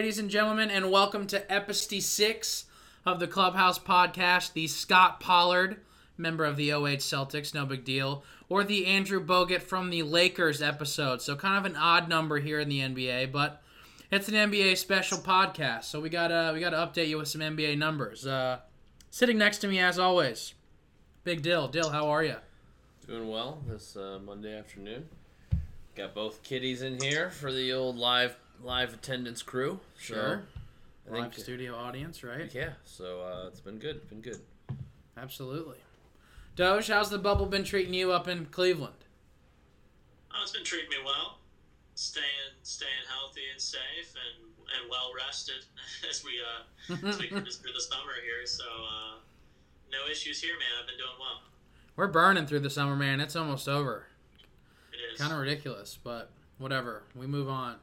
Ladies and gentlemen, and welcome to episode 6 of the Clubhouse Podcast. The Scot Pollard, member of the 08 Celtics, no big deal, or the Andrew Bogut from the Lakers episode. So, kind of an odd number here in the NBA, but it's an NBA special podcast. So, we gotta we gotta update you with some NBA numbers. Uh, sitting next to me, as always, Big Dyl. Dyl, how are you? Doing well this uh, Monday afternoon. Got both kiddies in here for the old live live attendance crew. So, Sure. I think Live studio audience, right? yeah. So uh, it's been good. Been good. Absolutely. Doge, how's the bubble been treating you up in Cleveland? Oh, it's been treating me well, staying staying healthy and safe and and well rested as we uh as we cruise through the summer here. So uh, no issues here, man. I've been doing well. We're burning through the summer, man. It's almost over. It is. Kind of ridiculous, but whatever. We move on.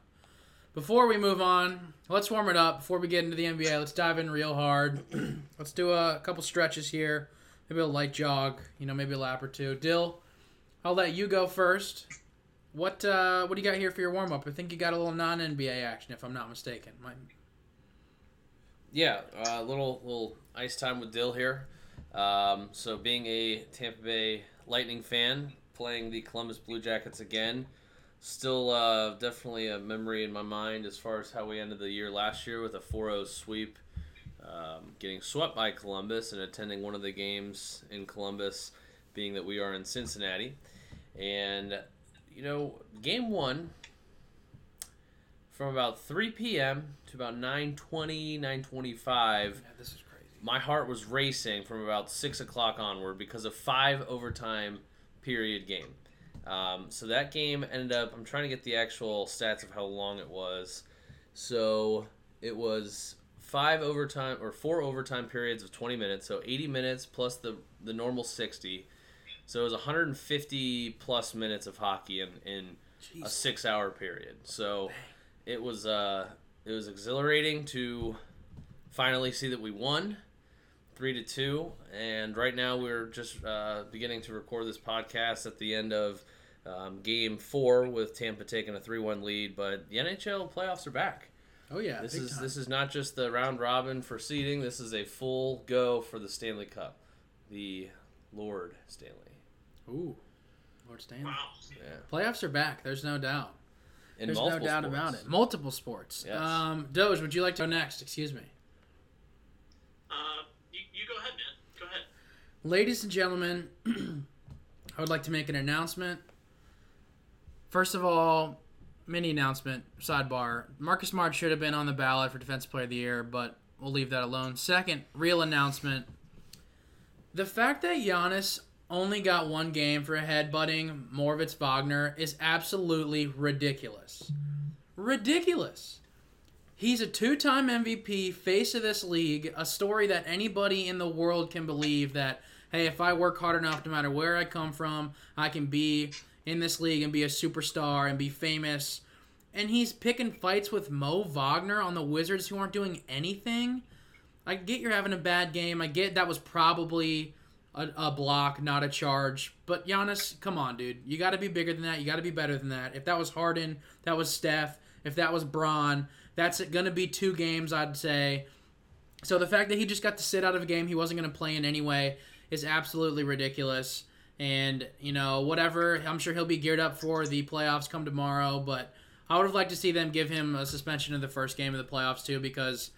Before we move on, let's warm it up. Before we get into the NBA, let's dive in real hard. let's do a couple stretches here. Maybe a light jog. You know, maybe a lap or two. Dyl, I'll let you go first. What uh, what do you got here for your warm up? I think you got a little non NBA action, if I'm not mistaken. My, Yeah. A uh, little little ice time with Dyl here. Um, so being a Tampa Bay Lightning fan, playing the Columbus Blue Jackets again. Still, uh, definitely a memory in my mind as far as how we ended the year last year with a 4-0 sweep, um, getting swept by Columbus and attending one of the games in Columbus, being that we are in Cincinnati, and you know, game one from about 3 p.m. to about 9:20, 9:25 yeah, this is crazy. my heart was racing from about six o'clock onward because of five overtime period game. Um, so that game ended up. I'm trying to get the actual stats of how long it was. So it was five overtime or four overtime periods of 20 minutes. So 80 minutes plus the the normal 60. So it was 150 plus minutes of hockey in in a six hour period. So it was uh it was exhilarating to finally see that we won three to two and right now we're just uh, beginning to record this podcast at the end of um, game four with tampa taking a 3-1 lead but the nhl playoffs are back Oh yeah, this big is time. this is not just the round robin for seeding this is a full go for the stanley cup the lord stanley Ooh, Lord Stanley. Wow. yeah Playoffs are back. There's no doubt. in There's no doubt sports. about it. Multiple sports. Yes. Um, Doge, would you like to go next? Excuse me. Uh, you, you go ahead, man. Go ahead. Ladies and gentlemen, I would like to make an announcement. First of all, mini announcement, sidebar. Marcus Smart should have been on the ballot for Defensive Player of the Year, but we'll leave that alone. Second, real announcement. The fact that Giannis only got one game for a headbutting Moritz Wagner is absolutely ridiculous. Ridiculous. He's a two time MVP, face of this league, a story that anybody in the world can believe that, hey, if I work hard enough, no matter where I come from, I can be in this league and be a superstar and be famous. And he's picking fights with Mo Wagner on the Wizards who aren't doing anything. I get you're having a bad game. I get that was probably a, a block, not a charge. But Giannis, come on, dude. You got to be bigger than that. You got to be better than that. If that was Harden, that was Steph. If that was Bron, that's going to be two games, I'd say. So the fact that he just got to sit out of a game he wasn't going to play in anyway is absolutely ridiculous. And, you know, whatever, I'm sure he'll be geared up for the playoffs come tomorrow. But I would have liked to see them give him a suspension in the first game of the playoffs, too, because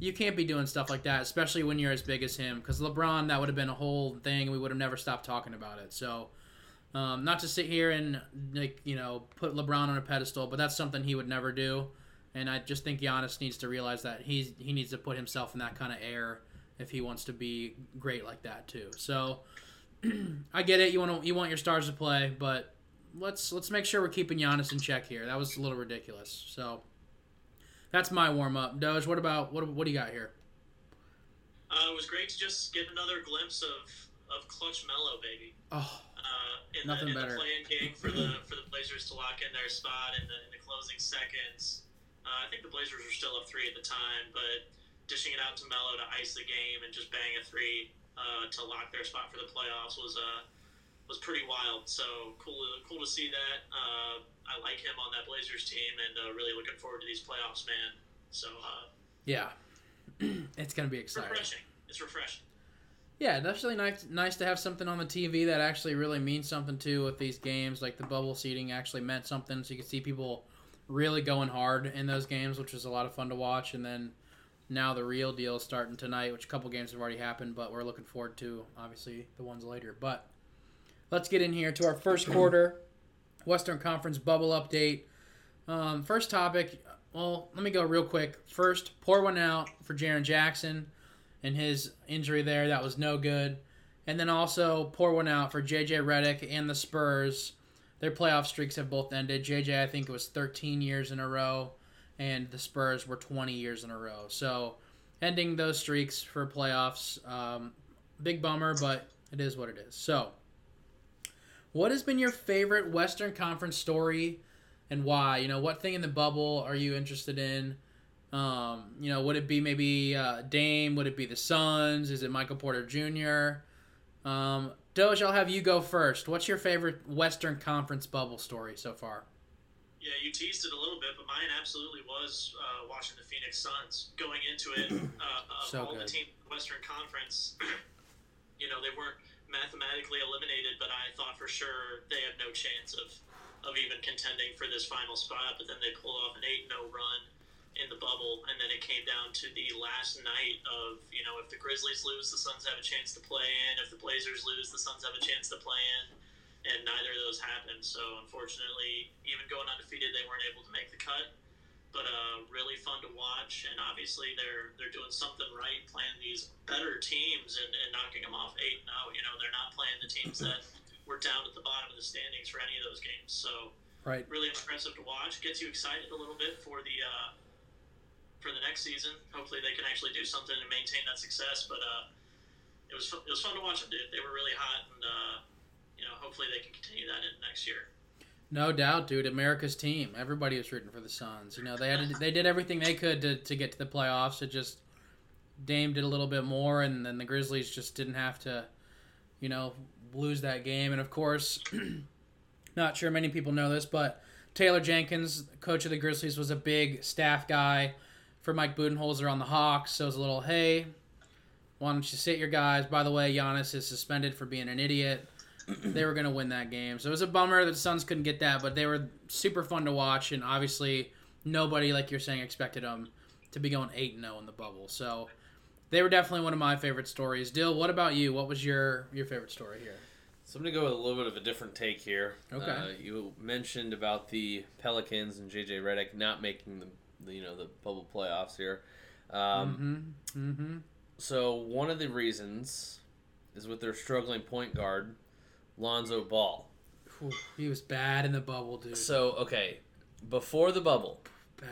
you can't be doing stuff like that, especially when you're as big as him. Because LeBron, that would have been a whole thing, we would have never stopped talking about it. So, um, not to sit here and like you know put LeBron on a pedestal, but that's something he would never do. And I just think Giannis needs to realize that he's he needs to put himself in that kind of air if he wants to be great like that too. So, I get it. You want to you want your stars to play, but let's let's make sure we're keeping Giannis in check here. That was a little ridiculous. So. That's my warm up. Doge, what about what? What do you got here? Uh, it was great to just get another glimpse of, of Clutch Melo baby. Oh, Uh, in Nothing the, in better. the playing game for the for the Blazers to lock in their spot in the, in the closing seconds. Uh, I think the Blazers were still up three at the time, but dishing it out to Melo to ice the game and just bang a three uh, to lock their spot for the playoffs was uh, was pretty wild. So cool, cool to see that. Uh, I like him on that Blazers team, and uh, really looking forward to these playoffs, man. So uh, Yeah, it's gonna be exciting. refreshing. It's refreshing. Yeah, definitely nice nice to have something on the TV that actually really means something too. With these games, like the bubble seeding actually meant something, so you could see people really going hard in those games, which was a lot of fun to watch. And then now the real deal is starting tonight, which a couple games have already happened, but we're looking forward to obviously the ones later. But let's get in here to our first quarter Western Conference bubble update. Um, first topic. Well, let me go real quick. First, pour one out for Jaren Jackson and his injury there. That was no good. And then also pour one out for JJ Redick and the Spurs. Their playoff streaks have both ended. JJ, I think it was 13 years in a row, and the Spurs were 20 years in a row. So ending those streaks for playoffs, um, big bummer, but it is what it is. So, what has been your favorite Western Conference story, and why? You know, what thing in the bubble are you interested in? Um, you know, would it be maybe uh, Dame? Would it be the Suns? Is it Michael Porter Jr.? Um, Doge, I'll have you go first. What's your favorite Western Conference bubble story so far? Yeah, you teased it a little bit, but mine absolutely was uh, watching the Phoenix Suns going into it. Uh, of So all good. the team Western Conference, you know, they weren't mathematically eliminated, but I thought for sure they had no chance of, of even contending for this final spot. But then they pulled off an 8 0 run in the bubble, and then it came down to the last night of, you know, if the Grizzlies lose, the Suns have a chance to play in. If the Blazers lose, the Suns have a chance to play in and neither of those happened. So unfortunately, even going undefeated, they weren't able to make the cut. But uh, really fun to watch, and obviously they're they're doing something right, playing these better teams and, and knocking them off eight and zero. You know, they're not playing the teams that were down at the bottom of the standings for any of those games. So Right. really impressive to watch. Gets you excited a little bit for the uh, for the next season. Hopefully, they can actually do something and maintain that success. But uh, it was it was fun to watch them. Dude. They were really hot, and uh, you know, hopefully they can continue that in next year. No doubt, dude. America's team. Everybody was rooting for the Suns. You know, they had to, they did everything they could to, to get to the playoffs. It just Dame did a little bit more, and then the Grizzlies just didn't have to, you know, lose that game. And of course, not sure many people know this, but Taylor Jenkins, coach of the Grizzlies, was a big staff guy for Mike Budenholzer on the Hawks. So it was a little, hey, why don't you sit your guys? By the way, Giannis is suspended for being an idiot they were going to win that game. So it was a bummer that the Suns couldn't get that, but they were super fun to watch, and obviously nobody, like you're saying, expected them to be going eight and zero in the bubble. So they were definitely one of my favorite stories. Dyl, what about you? What was your your favorite story here? So I'm gonna go with a little bit of a different take here. Okay. Uh, you mentioned about the Pelicans and JJ Redick not making the, the you know the bubble playoffs here. Um, mm-hmm. Mm-hmm. So one of the reasons is with their struggling point guard, Lonzo Ball. He was bad in the bubble, dude. So okay, before the bubble, bad.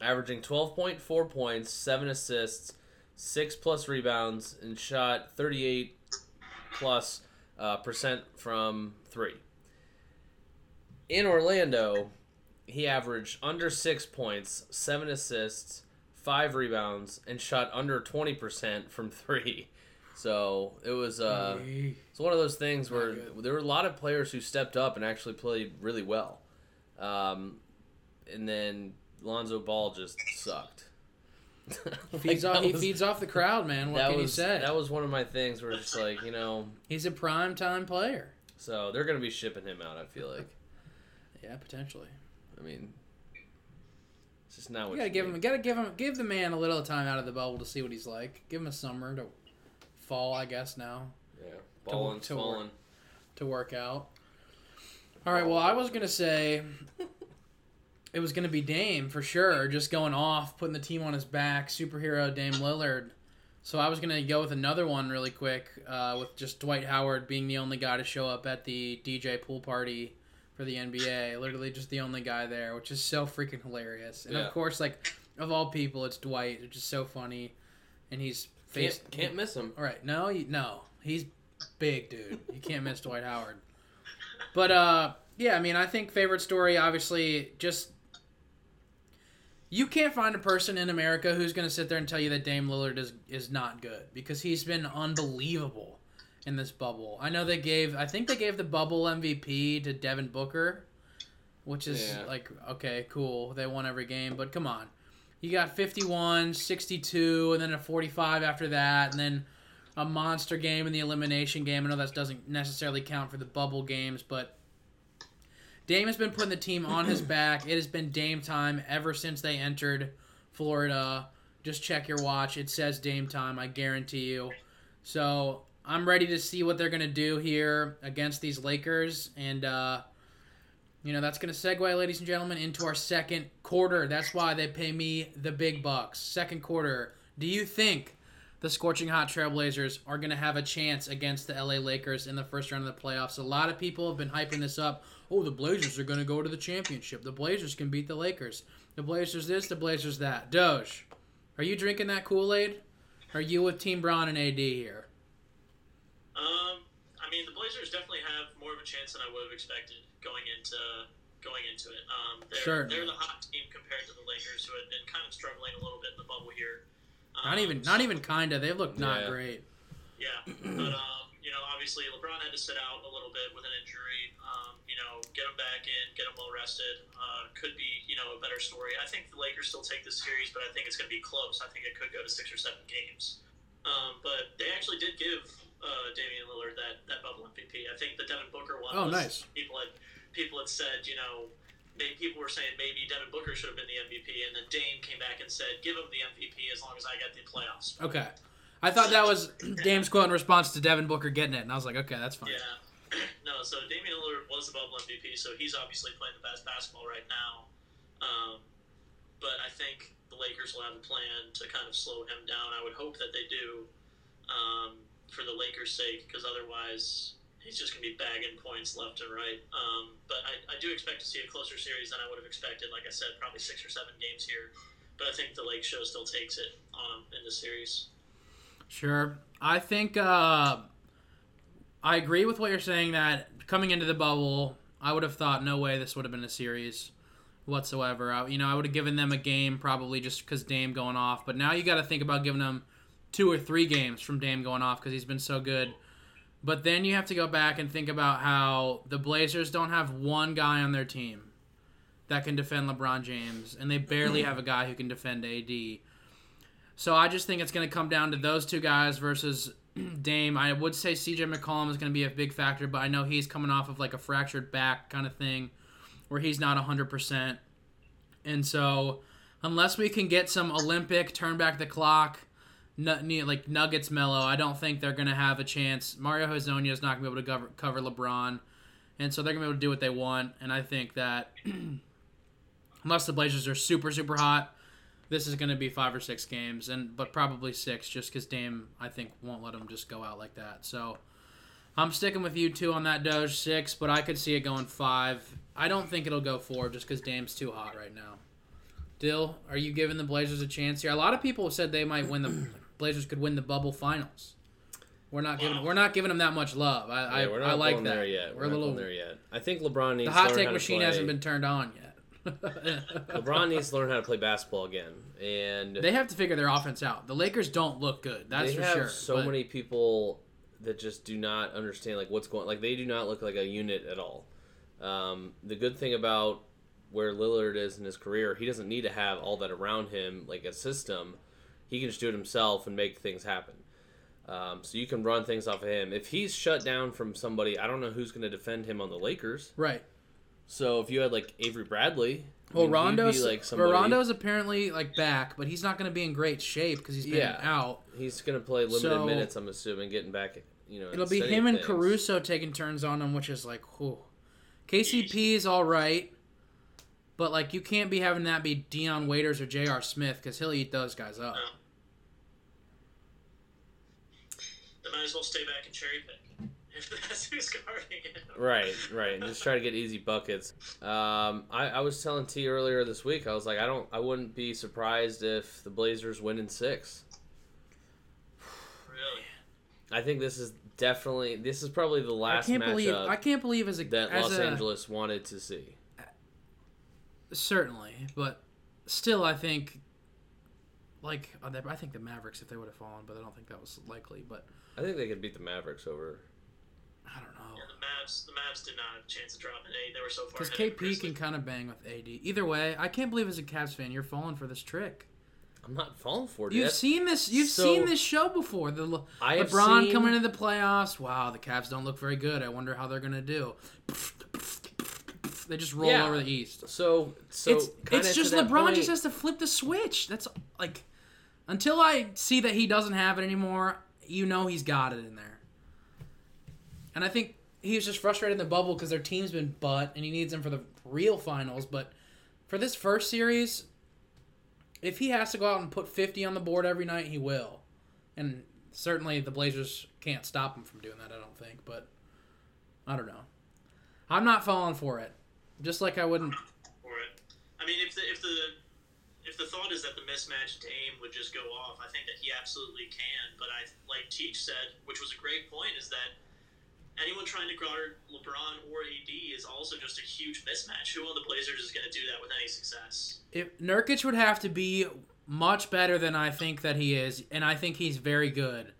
averaging 12.4 points, seven assists, six plus rebounds, and shot 38 plus uh, percent from three. In Orlando, he averaged under six points, seven assists, five rebounds, and shot under 20% from three. So it was uh, Hey. it's one of those things where there were a lot of players who stepped up and actually played really well. Um, and then Lonzo Ball just sucked. Like, feeds off, that he feeds off the crowd, man. What that can was you say? that was one of my things where it's like you know, He's a prime time player. so they're gonna be shipping him out. I feel like. Yeah, potentially. I mean, it's just not what You gotta you give need. him, gotta give him, give the man a little time out of the bubble to see what he's like. Give him a summer to fall, I guess now. Yeah, balling, to work. to work out. All right. Well, I was gonna say it was gonna be Dame for sure, just going off, putting the team on his back, superhero Dame Lillard. So I was gonna go with another one really quick, uh, with just Dwight Howard being the only guy to show up at the DJ pool party for the NBA. Literally, just the only guy there, which is so freaking hilarious. And Yeah. of course, like of all people, it's Dwight, which is so funny, and he's face Can't can't miss him. all right, no, you, no, he's big, dude. You can't miss Dwight Howard. But uh, yeah, I mean, I think favorite story, obviously, just you can't find a person in America who's going to sit there and tell you that Dame Lillard is is not good because he's been unbelievable in this bubble. I know they gave, I think they gave the bubble MVP to Devin Booker, which is Yeah. like okay, cool. They won every game, but come on. You got 51, 62, and then a 45 after that, and then a monster game in the elimination game. I know that doesn't necessarily count for the bubble games, but Dame has been putting the team on his back. It has been Dame time ever since they entered Florida. Just check your watch. It says Dame time, I guarantee you. So I'm ready to see what they're going to do here against these Lakers. And, uh, you know, that's going to segue, ladies and gentlemen, into our second quarter. That's why they pay me the big bucks. Second quarter. Do you think the scorching hot Trailblazers are going to have a chance against the LA Lakers in the first round of the playoffs? A lot of people have been hyping this up. Oh, the Blazers are going to go to the championship. The Blazers can beat the Lakers. The Blazers this, the Blazers that. Doge, are you drinking that Kool Aid? Are you with Team Bron and AD here? Um, I mean, the Blazers definitely have more of a chance than I would have expected going into going into it. Um, they're, Sure. they're the hot team compared to the Lakers, who had been kind of struggling a little bit in the bubble here. Not Um, even, not even kinda. They look not Yeah. great. Yeah, but um, you know, obviously LeBron had to sit out a little bit with an injury. Um, you know, get him back in, get him well rested. Uh, could be you know a better story. I think the Lakers still take this series, but I think it's going to be close. I think it could go to six or seven games. Um, but they actually did give uh, Damian Lillard that, that bubble MVP. I think the Devin Booker one. Oh, was, nice. People had people had said you know. Maybe people were saying maybe Devin Booker should have been the MVP, and then Dame came back and said, "Give him the MVP as long as I get the playoffs." Okay. I thought that was Dame's quote in response to Devin Booker getting it, and I was like, okay, that's fine. Yeah. no, so Damian Lillard was the bubble MVP, so he's obviously playing the best basketball right now. Um, but I think the Lakers will have a plan to kind of slow him down. I would hope that they do um, for the Lakers' sake, because otherwise he's just going to be bagging points left and right. Um, but I, I do expect to see a closer series than I would have expected. Like I said, probably six or seven games here. But I think the Lake Show still takes it on him in the series. Sure. I think uh, I agree with what you're saying that coming into the bubble, I would have thought no way this would have been a series whatsoever. I, you know, I would have given them a game probably just because Dame going off. But now you got to think about giving them two or three games from Dame going off because he's been so good. But then you have to go back and think about how the Blazers don't have one guy on their team that can defend LeBron James, and they barely have a guy who can defend AD. So I just think it's going to come down to those two guys versus Dame. I would say CJ McCollum is going to be a big factor, but I know he's coming off of like a fractured back kind of thing where he's not 100%. And so unless we can get some Olympic turn back the clock like Nuggets Melo, I don't think they're going to have a chance. Mario Hezonja is not going to be able to cover, cover LeBron. And so they're going to be able to do what they want. And I think that unless the Blazers are super, super hot, this is going to be five or six games, and but probably six, just because Dame I think won't let him just go out like that. So I'm sticking with you two on that Doge six, but I could see it going five. I don't think it'll go four, just because Dame's too hot right now. Dyl, are you giving the Blazers a chance here? A lot of people said they might win the Blazers could win the bubble finals. We're not giving we're not giving them that much love. I I, we're not I like that. there yet. We're, We're, a little. there yet. I think LeBron needs The to hot learn take machine hasn't been turned on yet. LeBron needs to learn how to play basketball again, and They have to figure their offense out. The Lakers don't look good. That's for sure. so but- many people that just do not understand like what's going. Like they do not look like a unit at all. Um, the good thing about where Lillard is in his career, he doesn't need to have all that around him, like a system. He can just do it himself and make things happen. Um, so you can run things off of him. If he's shut down from somebody, I don't know who's going to defend him on the Lakers. Right. So if you had like Avery Bradley, I Well, mean, he'd Rondo's be like somebody. Rondo's apparently like back, but he's not going to be in great shape because he's been Yeah. out. He's going to play limited So- minutes. I'm assuming, getting back. You know, It'll be him and things. Caruso taking turns on him, which is like, whew. KCP is all right, but like you can't be having that be Dion Waiters or J.R. Smith because he'll eat those guys up. No. They might as well stay back and cherry pick if that's who's guarding him. Right, right, and just try to get easy buckets. Um, I, I was telling T earlier this week. I was like, I don't, I wouldn't be surprised if the Blazers win in six. Really? I think this is definitely, this is probably the last I can't believe matchup I can't believe as a that as Los a, Angeles wanted to see. certainly, but still, I think like uh, I think the Mavericks if they would have fallen, but I don't think that was likely. But I think they could beat the Mavericks over. I don't know. Yeah, the Mavs. The Mavs did not have a chance of dropping eight. They were so far. Because KP can kind of bang with AD. Either way, I can't believe as a Cavs fan you're falling for this trick. I'm not falling for it. You've yet. seen this. You've So- seen this show before. The Le- I LeBron seen- coming into the playoffs. Wow, the Cavs don't look very good. I wonder how they're gonna do. They just roll Yeah. over the East. So, so it's it's just LeBron point- just has to flip the switch. That's like until I see that he doesn't have it anymore, you know he's got it in there. And I think he was just frustrated in the bubble because their team's been butt, and he needs them for the real finals. But for this first series, if he has to go out and put 50 on the board every night, he will. And certainly the Blazers can't stop him from doing that, I don't think. But I don't know. I'm not falling for it. Just like I wouldn't. for it. I mean, if the if the the thought is that the mismatched Dame would just go off, I think that he absolutely can. But I like Teej said, which was a great point, is that anyone trying to guard LeBron or AD is also just a huge mismatch. Who on the Blazers is going to do that with any success? If Nurkic would have to be much better than I think that he is, and I think he's very good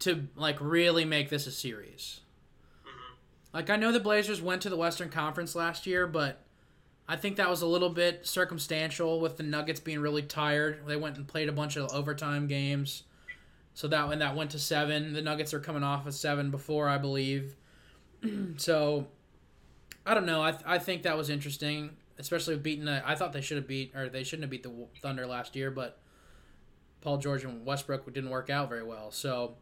to like really make this a series. hmm Like I know the Blazers went to the Western Conference last year, but I think that was a little bit circumstantial with the Nuggets being really tired. They went and played a bunch of overtime games. So that when that went to 7, the Nuggets are coming off of 7 before, I believe. so I don't know. I, I think that was interesting, especially with beating the, I thought they should have beat or they shouldn't have beat the Thunder last year, but Paul George and Westbrook didn't work out very well. So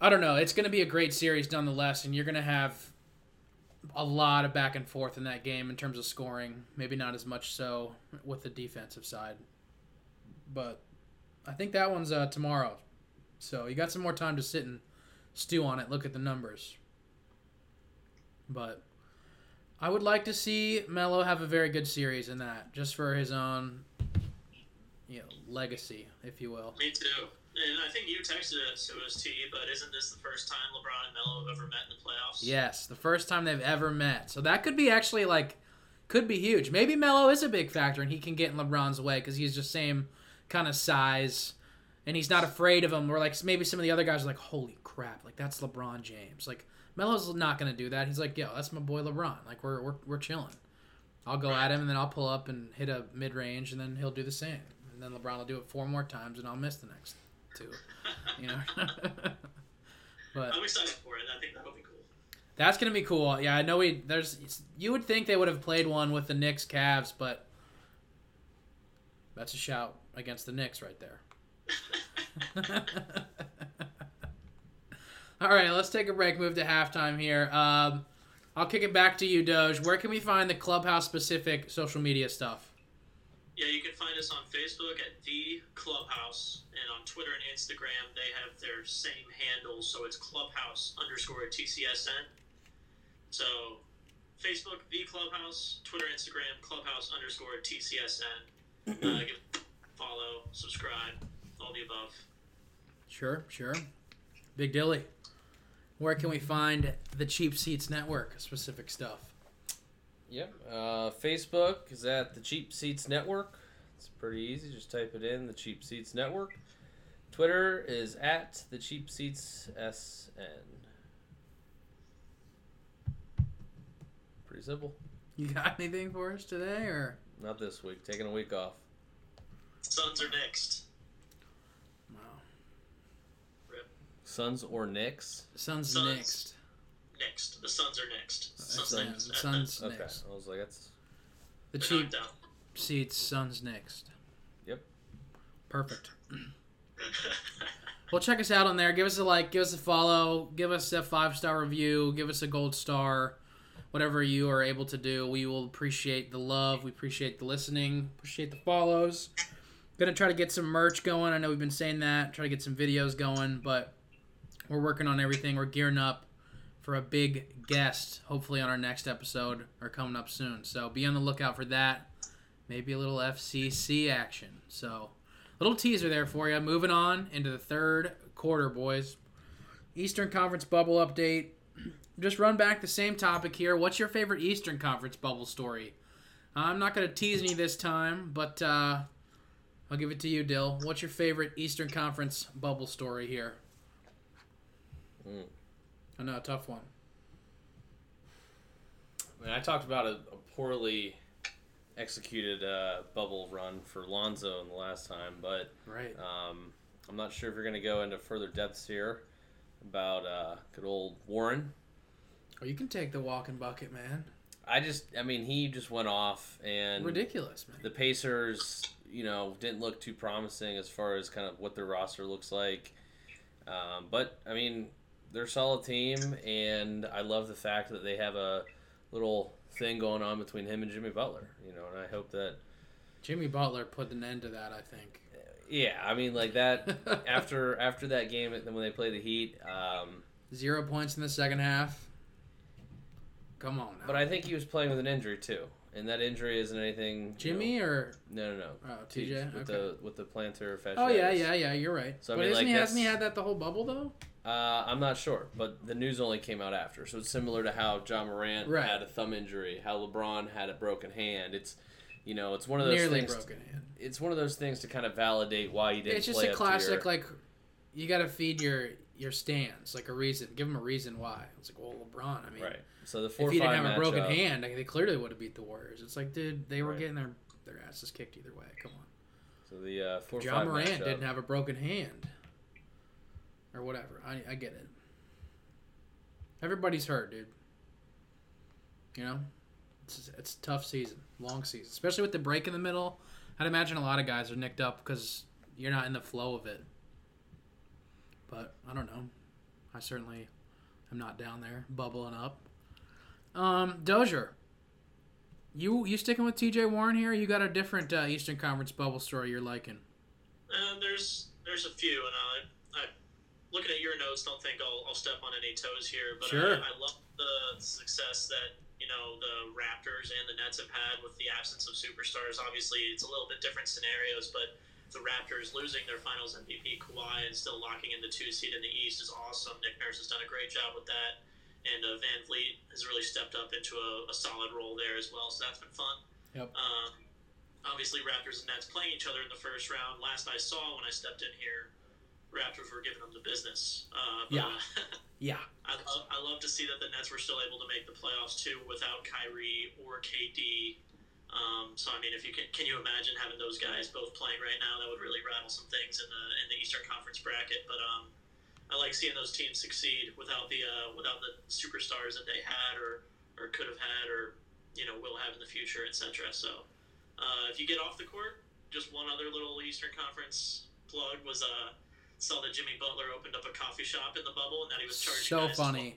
I don't know. It's going to be a great series nonetheless, and you're going to have a lot of back and forth in that game in terms of scoring. Maybe not as much so with the defensive side, but I think that one's uh, tomorrow. So you got some more time to sit and stew on it. Look at the numbers. But I would like to see Melo have a very good series in that, just for his own, you know, legacy, if you will. Me too. And I think you texted it to us, T. But isn't this the first time LeBron and Melo have ever met in the playoffs? Yes, the first time they've ever met. So that could be actually like, could be huge. Maybe Melo is a big factor and he can get in LeBron's way because he's just same kind of size, and he's not afraid of him. Or like maybe some of the other guys are like, holy crap, like that's LeBron James. Like Melo's not gonna do that. He's like, yo, that's my boy LeBron. Like we're we're we're chilling. I'll go at him and then I'll pull up and hit a mid range and then he'll do the same. And then LeBron will do it four more times and I'll miss the next two. You know. but I'm excited for it. I think that'll be cool. that's gonna be cool. Yeah, I know we there's you would think they would have played one with the Knicks Cavs, but that's a shout against the Knicks right there. All right, let's take a break. Move to halftime here. Um, I'll kick it back to you, Doge. Where can we find the clubhouse specific social media stuff? Yeah, you can find us on Facebook at the Clubhouse, and on Twitter and Instagram they have their same handles, so it's Clubhouse underscore TCSN. So, Facebook the Clubhouse, Twitter, Instagram Clubhouse underscore TCSN. Uh, give follow, subscribe, all the above. Sure, sure. Big Dilly. Where can we find the Cheap Seats Network specific stuff? Yep. Uh, Facebook is at the Cheap Seats Network. It's pretty easy. Just type it in, the Cheap Seats Network. Twitter is at the Cheap Seats SN. Pretty simple. You got anything for us today, or Not this week. Taking a week off. Suns are next. wow, Suns or Knicks? Suns, Suns. next? Next. The Suns are next. Suns Yeah, next. the Suns Okay. next. I was like, that's The They're Cheap knocked. Seats Suns next. Yep. Perfect. Well, check us out on there. Give us a like, give us a follow, give us a five star review, give us a gold star, whatever you are able to do. We will appreciate the love. We appreciate the listening. Appreciate the follows. Gonna try to get some merch going. I know we've been saying that. Try to get some videos going, but we're working on everything. We're gearing up for a big guest, hopefully on our next episode or coming up soon. So be on the lookout for that. Maybe a little FCC action. So little teaser there for you. Moving on into the third quarter, boys. Eastern Conference bubble update. Just run back the same topic here. What's your favorite Eastern Conference bubble story? I'm not going to tease any this time, but uh, I'll give it to you, Dill. What's your favorite Eastern Conference bubble story here? Mm. I know, a tough one. I mean, I talked about a, a poorly executed a bubble run for Lonzo in the last time, but Right. um, I'm not sure if you're going to go into further depths here about uh, good old Warren. Oh, you can take the walking bucket, man. I just, I mean, he just went off, and Ridiculous, man. the Pacers, you know, didn't look too promising as far as kind of what their roster looks like. Um, but I mean, they're a solid team, and I love the fact that they have a little thing going on between him and Jimmy Butler. You know, and I hope that, Jimmy Butler put an end to that, I think. yeah, I mean, like that after after that game when they play the Heat. Um, Zero points in the second half. Come on now. but I think he was playing with an injury too, and that injury isn't anything. you Jimmy or no, no, no. oh, TJ? with Okay. the with the plantar fasciitis. Oh yeah, yeah, yeah. You're right. So, I but mean, isn't like, he, hasn't he had that the whole bubble though? Uh, I'm not sure, but the news only came out after. So it's similar to how Ja Morant Right. had a thumb injury, how LeBron had a broken hand. It's, you know, it's one of those Nearly things. broken hand. It's one of those things to kind of validate why you didn't It's just a up classic. your- Like you got to feed your your stands like a reason. Give them a reason why. It's like well, LeBron. I mean, right. So the four if he didn't have a broken matchup- hand, like, they clearly would have beat the Warriors. It's like, dude, they were Right. getting their their asses kicked either way. Come on. So the uh, four Ja Morant matchup, didn't have a broken hand or whatever. I, I get it. Everybody's hurt, dude. You know, it's it's a tough season, long season, especially with the break in the middle. I'd imagine a lot of guys are nicked up because you're not in the flow of it. But I don't know. I certainly am not down there bubbling up. Um, Dozier, you you sticking with T.J. Warren here? You got a different uh, Eastern Conference bubble story you're liking? Uh, there's there's a few, and I, I looking at your notes, don't think I'll, I'll step on any toes here, but Sure. I, I love the success that you know the Raptors and the Nets have had with the absence of superstars. Obviously, it's a little bit different scenarios, but the Raptors losing their Finals MVP Kawhi and still locking in the two seed in the East is awesome. Nick Nurse has done a great job with that, and uh, VanVleet has really stepped up into a, a solid role there as well. So that's been fun. Yep. Um, obviously, Raptors and Nets playing each other in the first round. Last I saw when I stepped in here, Raptors were giving them the business. Uh, but, Yeah. uh, Yeah. I love, I love to see that the Nets were still able to make the playoffs too without Kyrie or KD. Um, so I mean, if you can, can you imagine having those guys both playing right now? That would really rattle some things in the in the Eastern Conference bracket. But um, I like seeing those teams succeed without the uh, without the superstars that they had or or could have had or you know will have in the future, etc. So uh, if you get off the court, just one other little Eastern Conference plug was uh saw that Jimmy Butler opened up a coffee shop in the bubble and that he was charging So funny.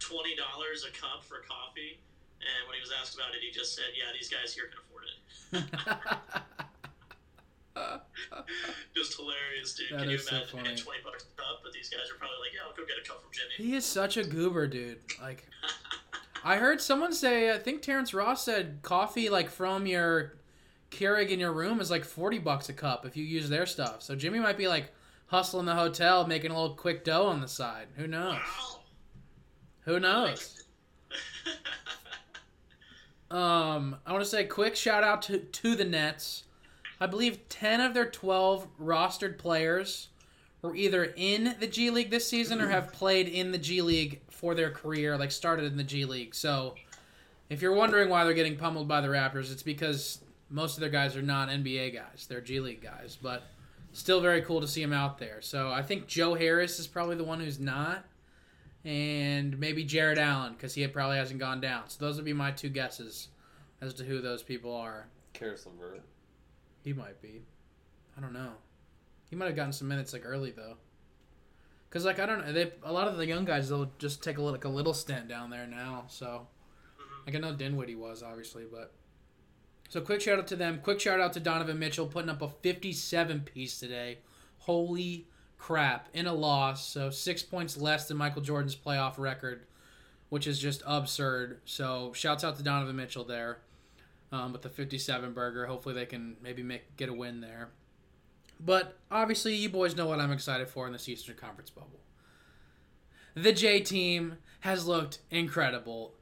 twenty dollars a cup for coffee. And when he was asked about it, he just said, "Yeah, these guys here can afford it." Just hilarious, dude. That can you is so imagine funny. twenty bucks a cup? But these guys are probably like, "Yeah, I'll go get a cup from Jimmy." he is such a goober, dude. Like, I heard someone say, I think Terrence Ross said coffee like from your Keurig in your room is like forty bucks a cup if you use their stuff. So Jimmy might be like hustling the hotel, making a little quick dough on the side. Who knows? Wow. Who knows? Um, I want to say a quick shout out to, to the Nets. I believe 10 of their 12 rostered players were either in the G League this season or have played in the G League for their career, like started in the G League. So if you're wondering why they're getting pummeled by the Raptors, it's because most of their guys are not NBA guys. They're G League guys, but still very cool to see him out there. So I think Joe Harris is probably the one who's not. And maybe Jarrett Allen because he probably hasn't gone down. So those would be my two guesses as to who those people are. Caris LeVert. He might be. I don't know. He might have gotten some minutes like early though. Cause like I don't know, they a lot of the young guys they'll just take a little, like a little stint down there now. So mm-hmm. like I know Dinwiddie was obviously, but so quick shout out to them. Quick shout out to Donovan Mitchell putting up a 57 piece today. Holy crap! In a loss, so six points less than Michael Jordan's playoff record, which is just absurd. So shouts out to Donovan Mitchell there um, with the 57 burger. Hopefully they can maybe make get a win there. But obviously, you boys know what I'm excited for in this Eastern Conference bubble. The J team has looked incredible.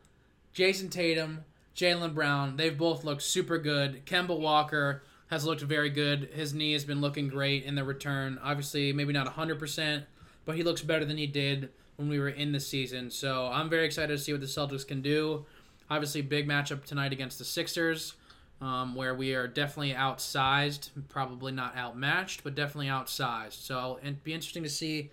Jayson Tatum, Jaylen Brown, they've both looked super good. Kemba Walker has looked very good. His knee has been looking great in the return. Obviously, maybe not 100%, but he looks better than he did when we were in the season. So I'm very excited to see what the Celtics can do. Obviously, big matchup tonight against the Sixers. um, where we are definitely outsized, probably not outmatched, but definitely outsized. So it'd be interesting to see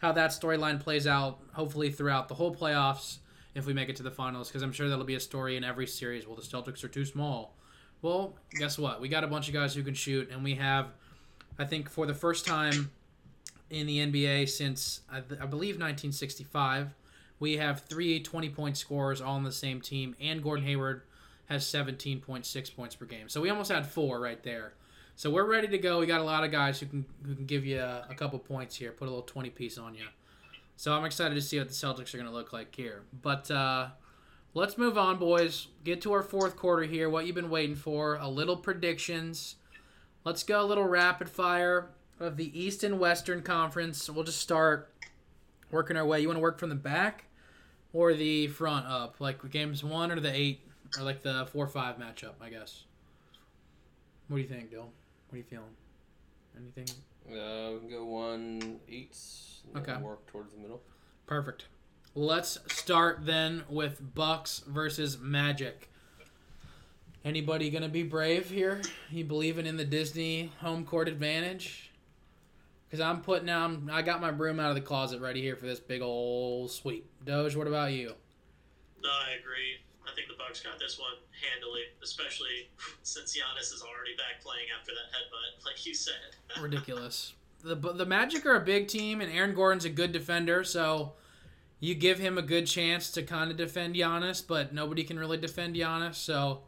how that storyline plays out. Hopefully throughout the whole playoffs, if we make it to the finals, because I'm sure that'll be a story in every series. Well, the Celtics are too small. Well, guess what? We got a bunch of guys who can shoot, and we have, I think, for the first time in the NBA since I, I believe 1965, we have three 20 point scorers all on the same team, and Gordon Hayward has 17.6 points per game. So we almost had four right there. So we're ready to go. We got a lot of guys who can who can give you a, a couple points here, put a little 20 piece on you. So I'm excited to see what the Celtics are going to look like here. But uh, let's move on, boys. Get to our fourth quarter here. What you've been waiting for? A little predictions. Let's go a little rapid fire of the East and Western Conference. We'll just start working our way. You want to work from the back or the front up, like games one or the eight, or like the four five matchup, I guess. What do you think, Dyl? What are you feeling? Anything? Uh, we can go one eight. and Okay. Work towards the middle. Perfect. Let's start then with Bucks versus Magic. Anybody gonna be brave here? You believing in the Disney home court advantage? Because I'm putting down. I got my broom out of the closet ready here for this big old sweep. Doge, what about you? No, I agree. I think the Bucks got this one handily, especially since Giannis is already back playing after that headbutt, like you said. Ridiculous. The the Magic are a big team, and Aaron Gordon's a good defender, so you give him a good chance to kind of defend Giannis, but nobody can really defend Giannis. So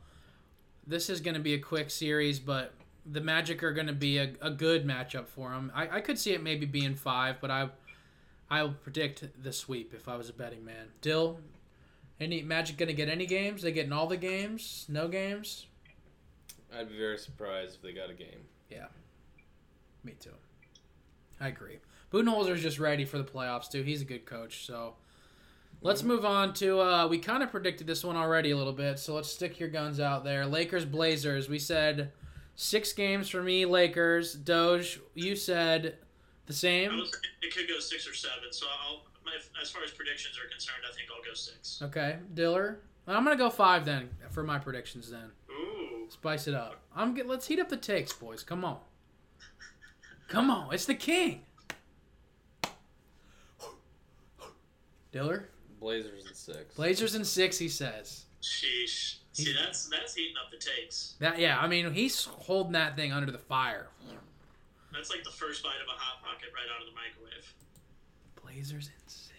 this is going to be a quick series, but the Magic are going to be a, a good matchup for him. I, I could see it maybe being five, but I I will predict the sweep if I was a betting man. Dyl, any Magic going to get any games? They getting all the games? No games? I'd be very surprised if they got a game. Yeah, me too. I agree. Budenholzer's just ready for the playoffs too. He's a good coach. So let's move on to. Uh, we kind of predicted this one already a little bit. So let's stick your guns out there. Lakers Blazers. We said six games for me. Lakers. Doge. You said the I same. was, it could go six or seven, so I'll. My, as far as predictions are concerned, I think I'll go six. Okay. Diller. I'm gonna go five then for my predictions. Then Ooh, spice it up. I'm. get- Let's heat up the takes, boys. Come on. Come on. It's the king. Diller. Blazers and six. Blazers and six, he says. sheesh. See, that's that's heating up the takes. That yeah, I mean he's holding that thing under the fire. That's like the first bite of a hot pocket right out of the microwave. Blazers in six.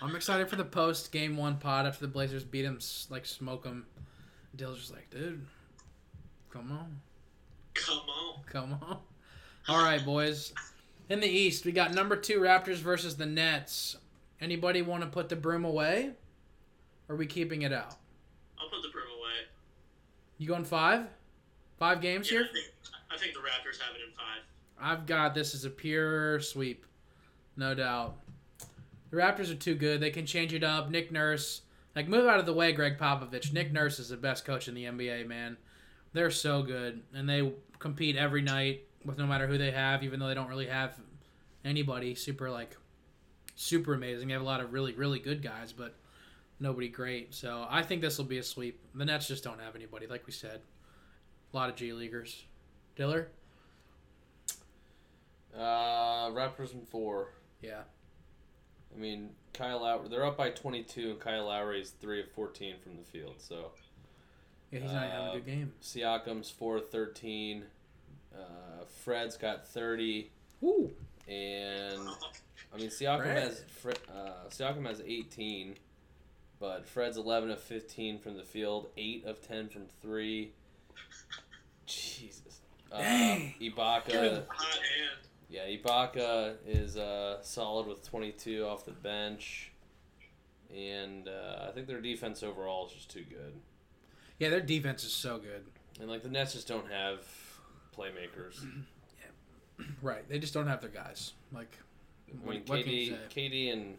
I'm excited for the post game one pod after the Blazers beat him, s- like smoke him. Dyl's just like, dude, come on, Come on. come on. All right, boys. In the East, we got number two Raptors versus the Nets. Anybody want to put the broom away? Or are we keeping it out? I'll put the broom away. You going five? Five games Yeah, here? I think, I think the Raptors have it in five. I've got this as a pure sweep, no doubt. The Raptors are too good. They can change it up. Nick Nurse, like move out of the way, Gregg Popovich. Nick Nurse is the best coach in the NBA, man. They're so good, and they compete every night with no matter who they have, even though they don't really have anybody super like super amazing. They have a lot of really really good guys, but nobody great. So I think this will be a sweep. The Nets just don't have anybody, like we said. A lot of G leaguers. Diller, Uh, Raptors in four. yeah. I mean, Kyle Lowry. They're up by 22, and Kyle Lowry is three of 14 from the field. So Yeah, he's not having a Uh, good game. Siakam's four of 13. Uh, Fred's got 30, Woo! and I mean Siakam Fred. has Fred, uh, Siakam has 18, but Fred's 11 of 15 from the field, eight of 10 from three. Jesus. Uh, Dang. Ibaka. Hot hand. Yeah, Ibaka is uh, solid with 22 off the bench, and uh, I think their defense overall is just too good. Yeah, their defense is so good. And like the Nets just don't have playmakers. Yeah, right. They just don't have their guys. Like, I what, mean, what can you KD, say? KD and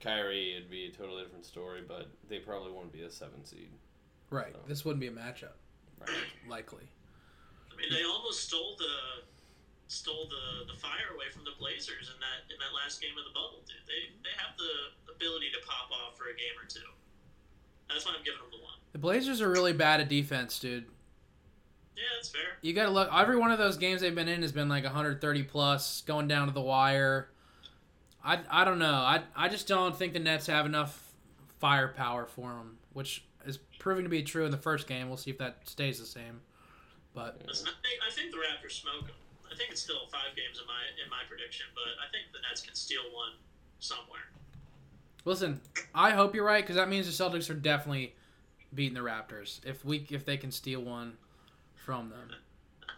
Kyrie would be a totally different story, but they probably won't be a seven seed. Right. so. This wouldn't be a matchup, Right. likely. I mean, they almost stole the stole the, the fire away from the Blazers in that in that last game of the bubble, dude. They they have the ability to pop off for a game or two. That's why I'm giving them the one. The Blazers are really bad at defense, dude. Yeah, that's fair. You got to look. Every one of those games they've been in has been like 130 plus, going down to the wire. I, I don't know. I, I just don't think the Nets have enough firepower for them, which is proving to be true in the first game. We'll see if that stays the same. But Listen, I think, I think the Raptors smoke them. I think it's still five games in my in my prediction, but I think the Nets can steal one somewhere. listen, I hope you're right because that means the Celtics are definitely beating the Raptors if we if they can steal one from them.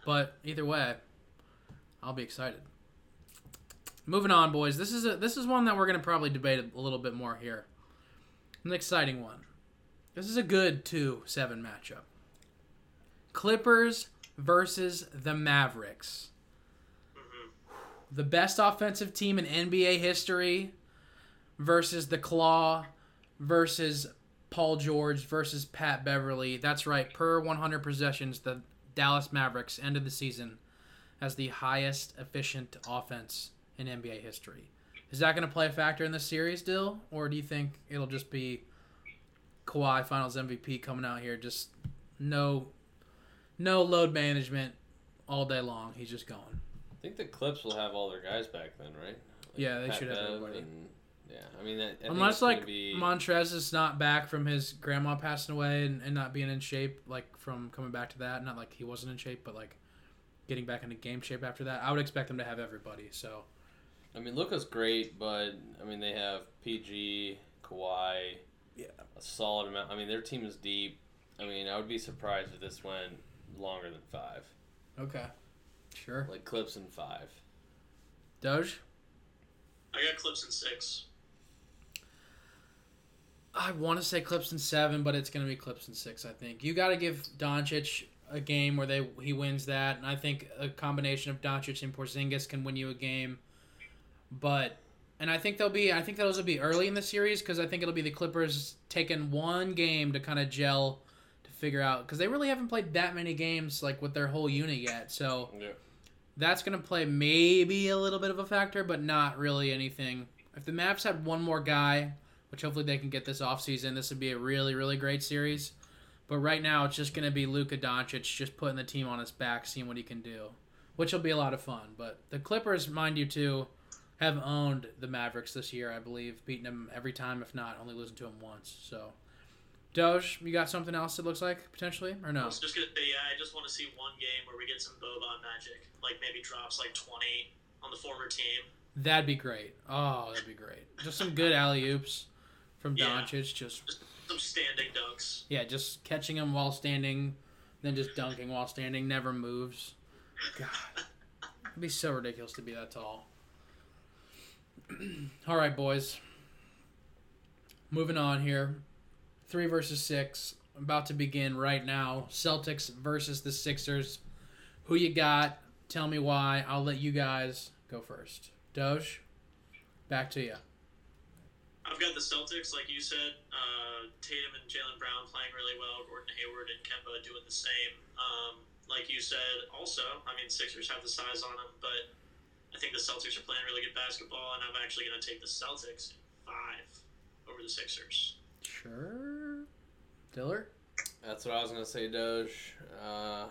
But either way, I'll be excited. Moving on, boys. This is a this is one that we're gonna probably debate a little bit more here. An exciting one. This is a good two seven matchup. Clippers versus the Mavericks. The best offensive team in NBA history versus the Claw versus Paul George versus Pat Beverley. That's right. Per 100 possessions, the Dallas Mavericks ended the season as the highest efficient offense in NBA history. Is that going to play a factor in this series, Dyl? Or do you think it'll just be Kawhi Finals MVP coming out here, just no, no load management all day long? He's just going. I think the Clips will have all their guys back then, right? Yeah, they Pat should have Bev everybody. and- yeah, I mean, that, I Unless like be, Montrezl is not back from his grandma passing away and, and not being in shape, like from coming back to that. Not like he wasn't in shape, but like getting back into game shape after that. I would expect them to have everybody. So I mean, Luka's great, but I mean, they have PG, Kawhi, Yeah. a solid amount. I mean, their team is deep. I mean, I would be surprised if this went longer than five, okay, sure. like Clips in five. Doge, I got Clips in six. I want to say Clips in seven, but it's gonna be Clips in six. I think you got to give Doncic a game where they he wins that, and I think a combination of Doncic and Porzingis can win you a game. But and I think they'll be I think those will be early in the series because I think it'll be the Clippers taking one game to kind of gel to figure out because they really haven't played that many games like with their whole unit yet. So Yeah. That's going to play maybe a little bit of a factor, but not really anything. If the Mavs had one more guy, which hopefully they can get this offseason, this would be a really, really great series. But right now, it's just going to be Luka Doncic just putting the team on his back, seeing what he can do, which will be a lot of fun. But the Clippers, mind you, too, have owned the Mavericks this year, I believe, beating them every time, if not only losing to them once. So, Doge, you got something else it looks like potentially, or I no? was just gonna say, yeah, I just want to see one game where we get some Boban magic, like maybe drops like twenty on the former team. That'd be great. Oh, that'd be great. Just some good alley oops from Yeah. Doncic. Just Some standing dunks. yeah, just catching him while standing, then just dunking while standing. Never moves. God, it'd be so ridiculous to be that tall. All right, boys. Moving on here. Three versus six. About to begin right now. Celtics versus the Sixers. Who you got? Tell me why. I'll let you guys go first. Doge, back to you. I've got the Celtics, like you said. Uh, Tatum and Jaylen Brown playing really well. Gordon Hayward and Kemba doing the same. Um, like you said, also, I mean, Sixers have the size on them, but I think the Celtics are playing really good basketball, and I'm actually going to take the Celtics in five over the Sixers. Sure. Diller? That's what I was gonna say, Doge. Uh,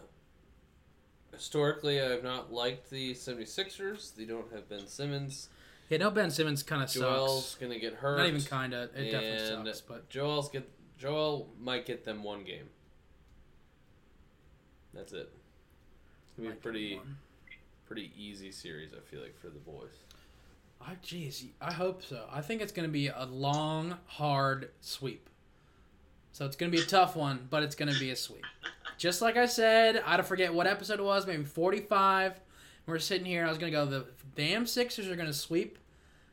historically, I have not liked the 76ers. They don't have Ben Simmons. Yeah, no Ben Simmons kind of sucks. Joel's gonna get hurt. Not even kind of. It definitely sucks. But Joel's get Joel might get them one game. That's it. It's gonna be a Might pretty pretty easy series. I feel like for the boys. I jeez, I hope so. I think it's going to be a long, hard sweep. So it's going to be a tough one, but it's going to be a sweep. Just like I said, I don't forget what episode it was, maybe 45. We're sitting here, I was going to go, the damn Sixers are going to sweep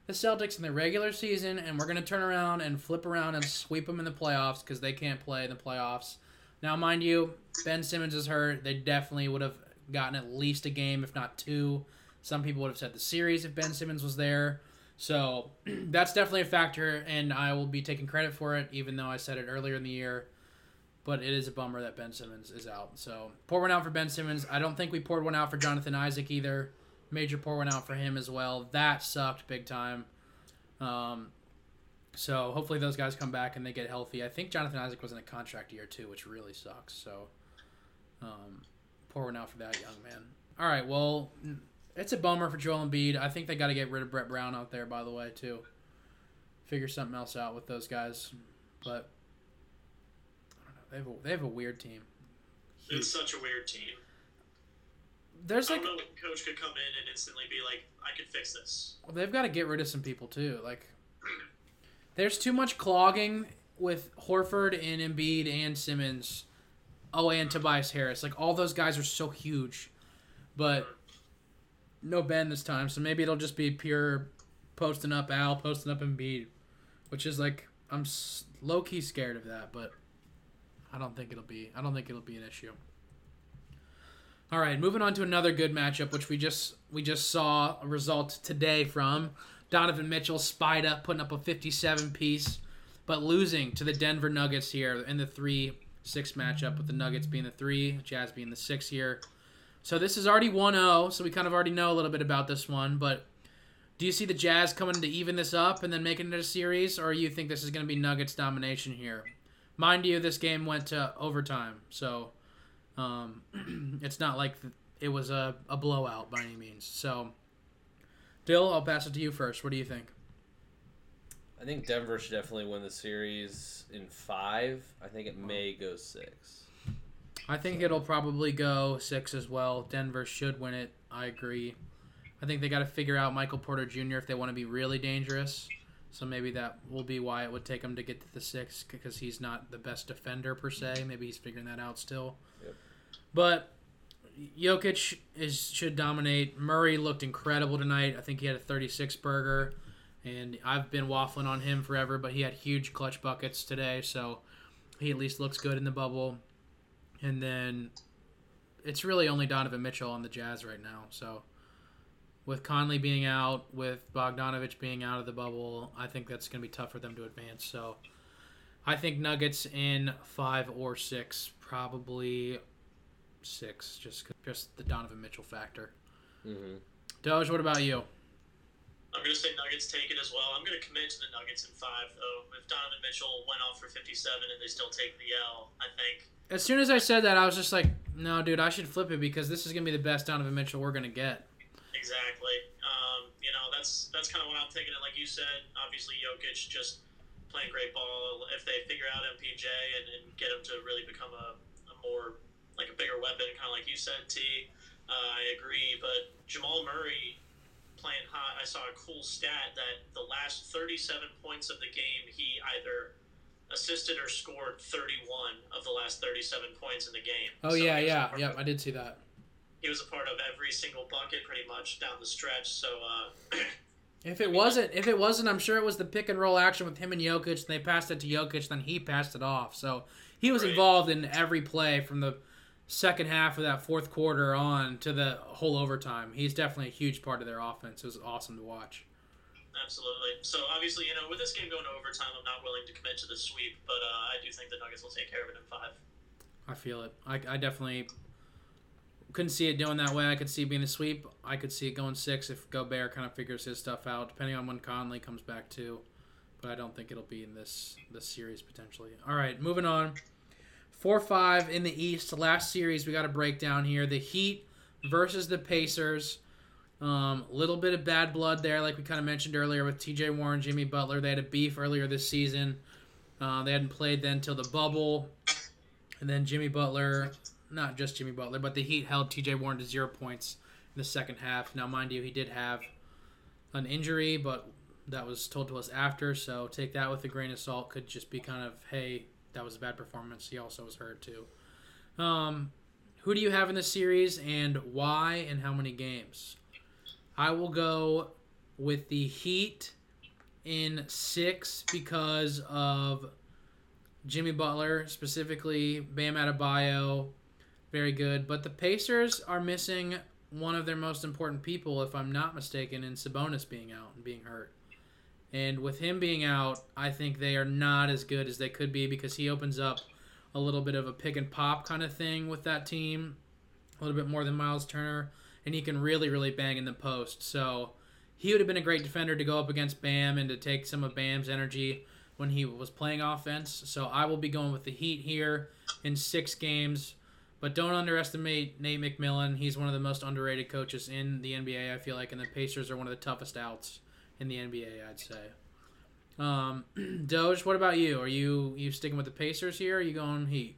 the Celtics in the regular season, and we're going to turn around and flip around and sweep them in the playoffs because they can't play in the playoffs. Now, mind you, Ben Simmons is hurt. They definitely would have gotten at least a game, if not two. Some people would have said the series if Ben Simmons was there. So that's definitely a factor, and I will be taking credit for it, even though I said it earlier in the year. But it is a bummer that Ben Simmons is out. So pour one out for Ben Simmons. I don't think we poured one out for Jonathan Isaac either. Major pour one out for him as well. That sucked big time. Um, So hopefully those guys come back and they get healthy. I think Jonathan Isaac was in a contract year too, which really sucks. So um, poor one out for that young man. All right, well, it's a bummer for Joel Embiid. I think they got to get rid of Brett Brown out there, by the way, too. Figure something else out with those guys, but I don't know. They have a, they have a weird team. It's such a weird team. There's I like don't know when coach could come in and instantly be like, I could fix this. Well, they've got to get rid of some people too. Like, there's too much clogging with Horford and Embiid and Simmons. Oh, and Tobias Harris. Like all those guys are so huge, but no Ben this time. So maybe it'll just be pure posting up Al, posting up Embiid, which is like I'm low key scared of that, but I don't think it'll be. I don't think it'll be an issue. All right, moving on to another good matchup, which we just we just saw a result today from Donovan Mitchell, spied up, putting up a 57 piece, but losing to the Denver Nuggets here in the three six matchup, with the Nuggets being the three, Jazz being the six here. So this is already 1-0, so we kind of already know a little bit about this one. But do you see the Jazz coming to even this up and then making it a series, or you think this is going to be Nuggets domination here? Mind you, this game went to overtime, so um, it's not like it was a, a blowout by any means. So, Dyl, I'll pass it to you first. What do you think? I think Denver should definitely win the series in five. I think it may go six. I think it'll probably go six as well. Denver should win it. I agree. I think they got to figure out Michael Porter Jr. if they want to be really dangerous. So maybe that will be why it would take him to get to the six because he's not the best defender per se. Maybe he's figuring that out still. Yep. But Jokic is should dominate. Murray looked incredible tonight. I think he had a 36 burger, and I've been waffling on him forever, but he had huge clutch buckets today, so he at least looks good in the bubble. And then it's really only Donovan Mitchell on the Jazz right now. So with Conley being out, with Bogdanovich being out of the bubble, I think that's going to be tough for them to advance. So I think Nuggets in five or six, probably six, just just the Donovan Mitchell factor. Mm-hmm. Doge, what about you? I'm going to say Nuggets take it as well. I'm going to commit to the Nuggets in five, though. If Donovan Mitchell went off for 57 and they still take the L, I think. As soon as I said that, I was just like, no, dude, I should flip it because this is going to be the best Donovan Mitchell we're going to get. Exactly. Um, you know, that's that's kind of what I'm thinking. And like you said, obviously Jokic just playing great ball. If they figure out MPJ and, and get him to really become a, a more like a bigger weapon, kind of like you said, T. Uh, I agree. But Jamal Murray playing hot. I saw a cool stat that the last 37 points of the game, he either assisted or scored 31 of the last 37 points in the game. Oh So yeah, he was a yeah, yeah. of- I did see that. He was a part of every single bucket pretty much down the stretch. So uh, If it wasn't, if it wasn't, I'm sure it was the pick and roll action with him and Jokic, and they passed it to Jokic, then he passed it off. So he was Right. involved in every play from the second half of that fourth quarter on to the whole overtime. He's definitely a huge part of their offense. It was awesome to watch. Absolutely. So obviously, you know, with this game going to overtime, I'm not willing to commit to the sweep, but uh, I do think the Nuggets will take care of it in five. I feel it. I, I definitely couldn't see it doing that way. I could see it being a sweep. I could see it going six if Gobert kind of figures his stuff out, depending on when Conley comes back too. But I don't think it'll be in this this series potentially. All right, moving on. Four five in the East. Last series we got a breakdown here. The Heat versus the Pacers. Um, little bit of bad blood there, like we kind of mentioned earlier with T.J. Warren, Jimmy Butler. They had a beef earlier this season. Uh, they hadn't played then till the bubble, and then Jimmy Butler, not just Jimmy Butler, but the Heat held T.J. Warren to zero points in the second half. Now, mind you, he did have an injury, but that was told to us after, so take that with a grain of salt. Could just be kind of, hey, that was a bad performance. He also was hurt too. Um, who do you have in this series, and why, and how many games? I will go with the Heat in six because of Jimmy Butler, specifically Bam Adebayo, very good. But the Pacers are missing one of their most important people, if I'm not mistaken, in Sabonis being out and being hurt. And with him being out, I think they are not as good as they could be because he opens up a little bit of a pick and pop kind of thing with that team, a little bit more than Miles Turner, and he can really, really bang in the post. So he would have been a great defender to go up against Bam and to take some of Bam's energy when he was playing offense. So I will be going with the Heat here in six games. But don't underestimate Nate McMillan. He's one of the most underrated coaches in the NBA, I feel like, and the Pacers are one of the toughest outs in the NBA, I'd say. Um, Doge, what about you? Are you you sticking with the Pacers here? Or are you going Heat?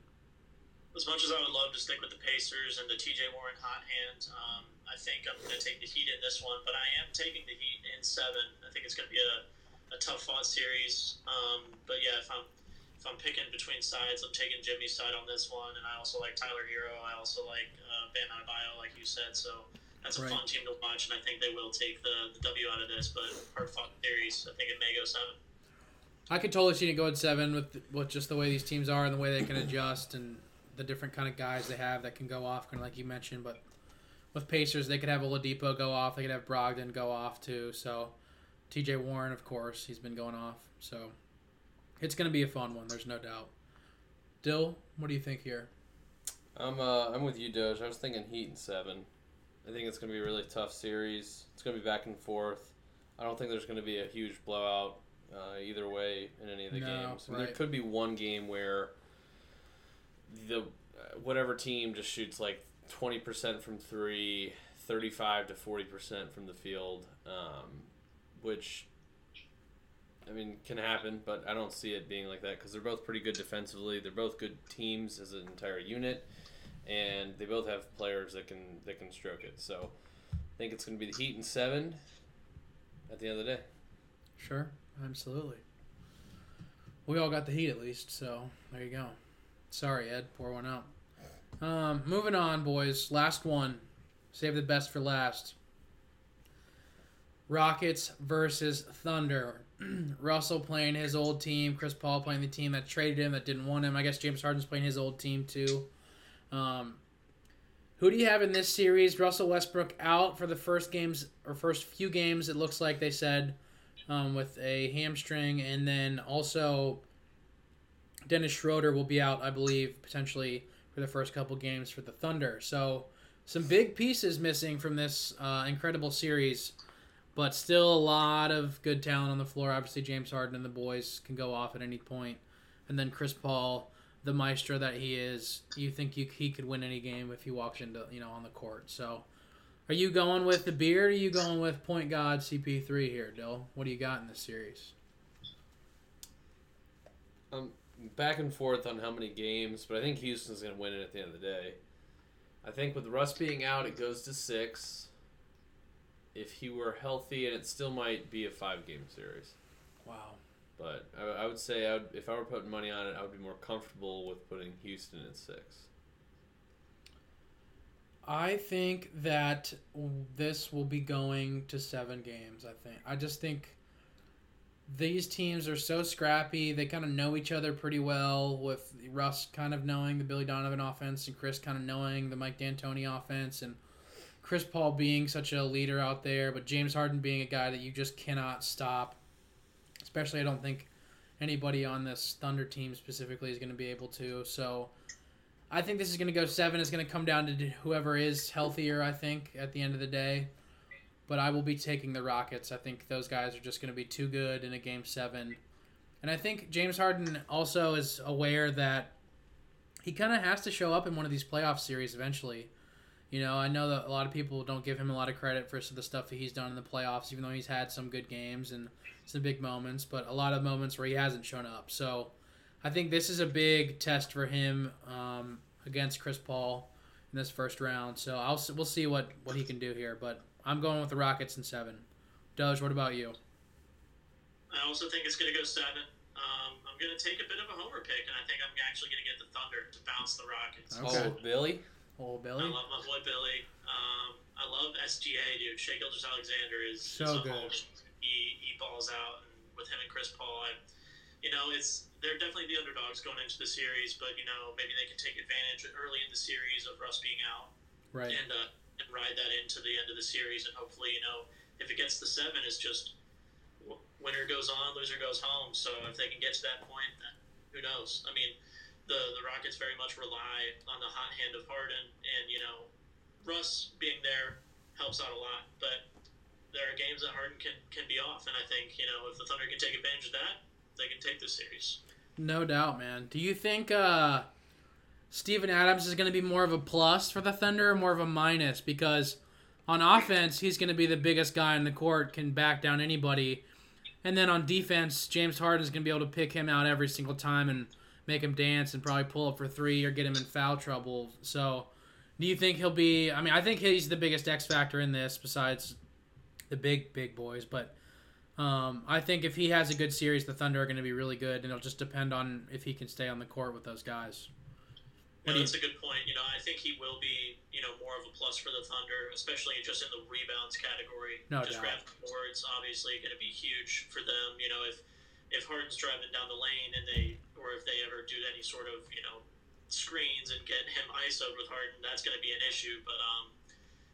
As much as I would love to stick with the Pacers and the TJ Warren hot hand, um, I think I'm going to take the Heat in this one. But I am taking the Heat in seven. I think it's going to be a, a tough fought series. Um, but yeah, if I'm if I'm picking between sides, I'm taking Jimmy's side on this one. And I also like Tyler Herro. I also like uh, Bam Adebayo, like you said. So that's a Right. fun team to watch, and I think they will take the, the W out of this. But hard fought series, I think it may go seven. I could totally see it go at seven with with just the way these teams are and the way they can adjust and the different kind of guys they have that can go off, kind of like you mentioned. But with Pacers, they could have Oladipo go off, they could have Brogdon go off too. So T.J. Warren, of course, he's been going off. So it's going to be a fun one. There's no doubt. Dyl, what do you think here? I'm uh, I'm with you, Doge. I was thinking Heat and seven. I think it's going to be a really tough series. It's going to be back and forth. I don't think there's going to be a huge blowout uh, either way in any of the No, games. There right. could be one game where the uh, whatever team just shoots like 20% from three, 35 to 40% from the field, um, which I mean can happen, but I don't see it being like that because they're both pretty good defensively. They're both good teams as an entire unit, and they both have players that can that can stroke it. So I think it's going to be the Heat and seven at the end of the day. Sure, absolutely. We all got the heat at least, so there you go. Sorry, Ed, pour one out. Um, moving on, boys. Last one. Save the best for last. Rockets versus Thunder. Russell playing his old team. Chris Paul playing the team that traded him, that didn't want him. I guess James Harden's playing his old team too. Um, who do you have in this series? Russell Westbrook out for the first games or first few games. It looks like they said um, with a hamstring, and then also Dennis Schroeder will be out, I believe, potentially for the first couple games for the Thunder. So some big pieces missing from this uh, incredible series, but still a lot of good talent on the floor. Obviously, James Harden and the boys can go off at any point, and then Chris Paul, the maestro that he is. You think you, he could win any game if he walks into you know on the court. So. Are you going with the beard or are you going with point guard CP3 here, Dyl? What do you got in this series? Um, back and forth on how many games, but I think Houston's going to win it at the end of the day. I think with Russ being out, it goes to six. If he were healthy, and it still might be a five-game series. Wow. But I, I would say I would, if I were putting money on it, I would be more comfortable with putting Houston at six. I think that this will be going to seven games. I think. I just think these teams are so scrappy. They kind of know each other pretty well. With Russ kind of knowing the Billy Donovan offense, and Chris kind of knowing the Mike D'Antoni offense, and Chris Paul being such a leader out there, but James Harden being a guy that you just cannot stop. Especially, I don't think anybody on this Thunder team specifically is going to be able to. So. I think this is going to go seven. It's going to come down to whoever is healthier. I think at the end of the day, but I will be taking the Rockets. I think those guys are just going to be too good in a game seven, and I think James Harden also is aware that he kind of has to show up in one of these playoff series eventually. You know, I know that a lot of people don't give him a lot of credit for some of the stuff that he's done in the playoffs, even though he's had some good games and some big moments, but a lot of moments where he hasn't shown up. So I think this is a big test for him um, against Chris Paul in this first round. So I'll we'll see what, what he can do here. But I'm going with the Rockets in seven. Doge, what about you? I also think it's going to go seven. Um, I'm going to take a bit of a homer pick, and I think I'm actually going to get the Thunder to bounce the Rockets. Okay. Oh, Billy. Oh, I love my boy Billy. Um, I love SGA, dude. Shai Gilgeous-Alexander is So good. He he balls out, and with him and Chris Paul, I, you know, it's they're definitely the underdogs going into the series, but you know maybe they can take advantage early in the series of Russ being out Right. and uh, and ride that into the end of the series, and hopefully, you know, if it gets to seven, it's just winner goes on, loser goes home. So if they can get to that point, who knows? I mean, the the Rockets very much rely on the hot hand of Harden, and you know, Russ being there helps out a lot. But there are games that Harden can, can be off, and I think you know if the Thunder can take advantage of that, they can take this series. No doubt, man. Do you think uh, Steven Adams is going to be more of a plus for the Thunder or more of a minus? Because on offense, he's going to be the biggest guy in the court, can back down anybody. And then on defense, James Harden is going to be able to pick him out every single time and make him dance and probably pull up for three or get him in foul trouble. So, do you think he'll be? I mean, I think he's the biggest X factor in this besides the big big boys. But um, I think if he has a good series, the Thunder are going to be really good, and it'll just depend on if he can stay on the court with those guys. Yeah, that's a good point. You know, I think he will be, you know, more of a plus for the Thunder, especially just in the rebounds category. No just doubt. grabbing boards, obviously, going to be huge for them. You know, if if Harden's driving down the lane and they, or if they ever do any sort of, you know, screens and get him ISO'd with Harden, that's going to be an issue. But um,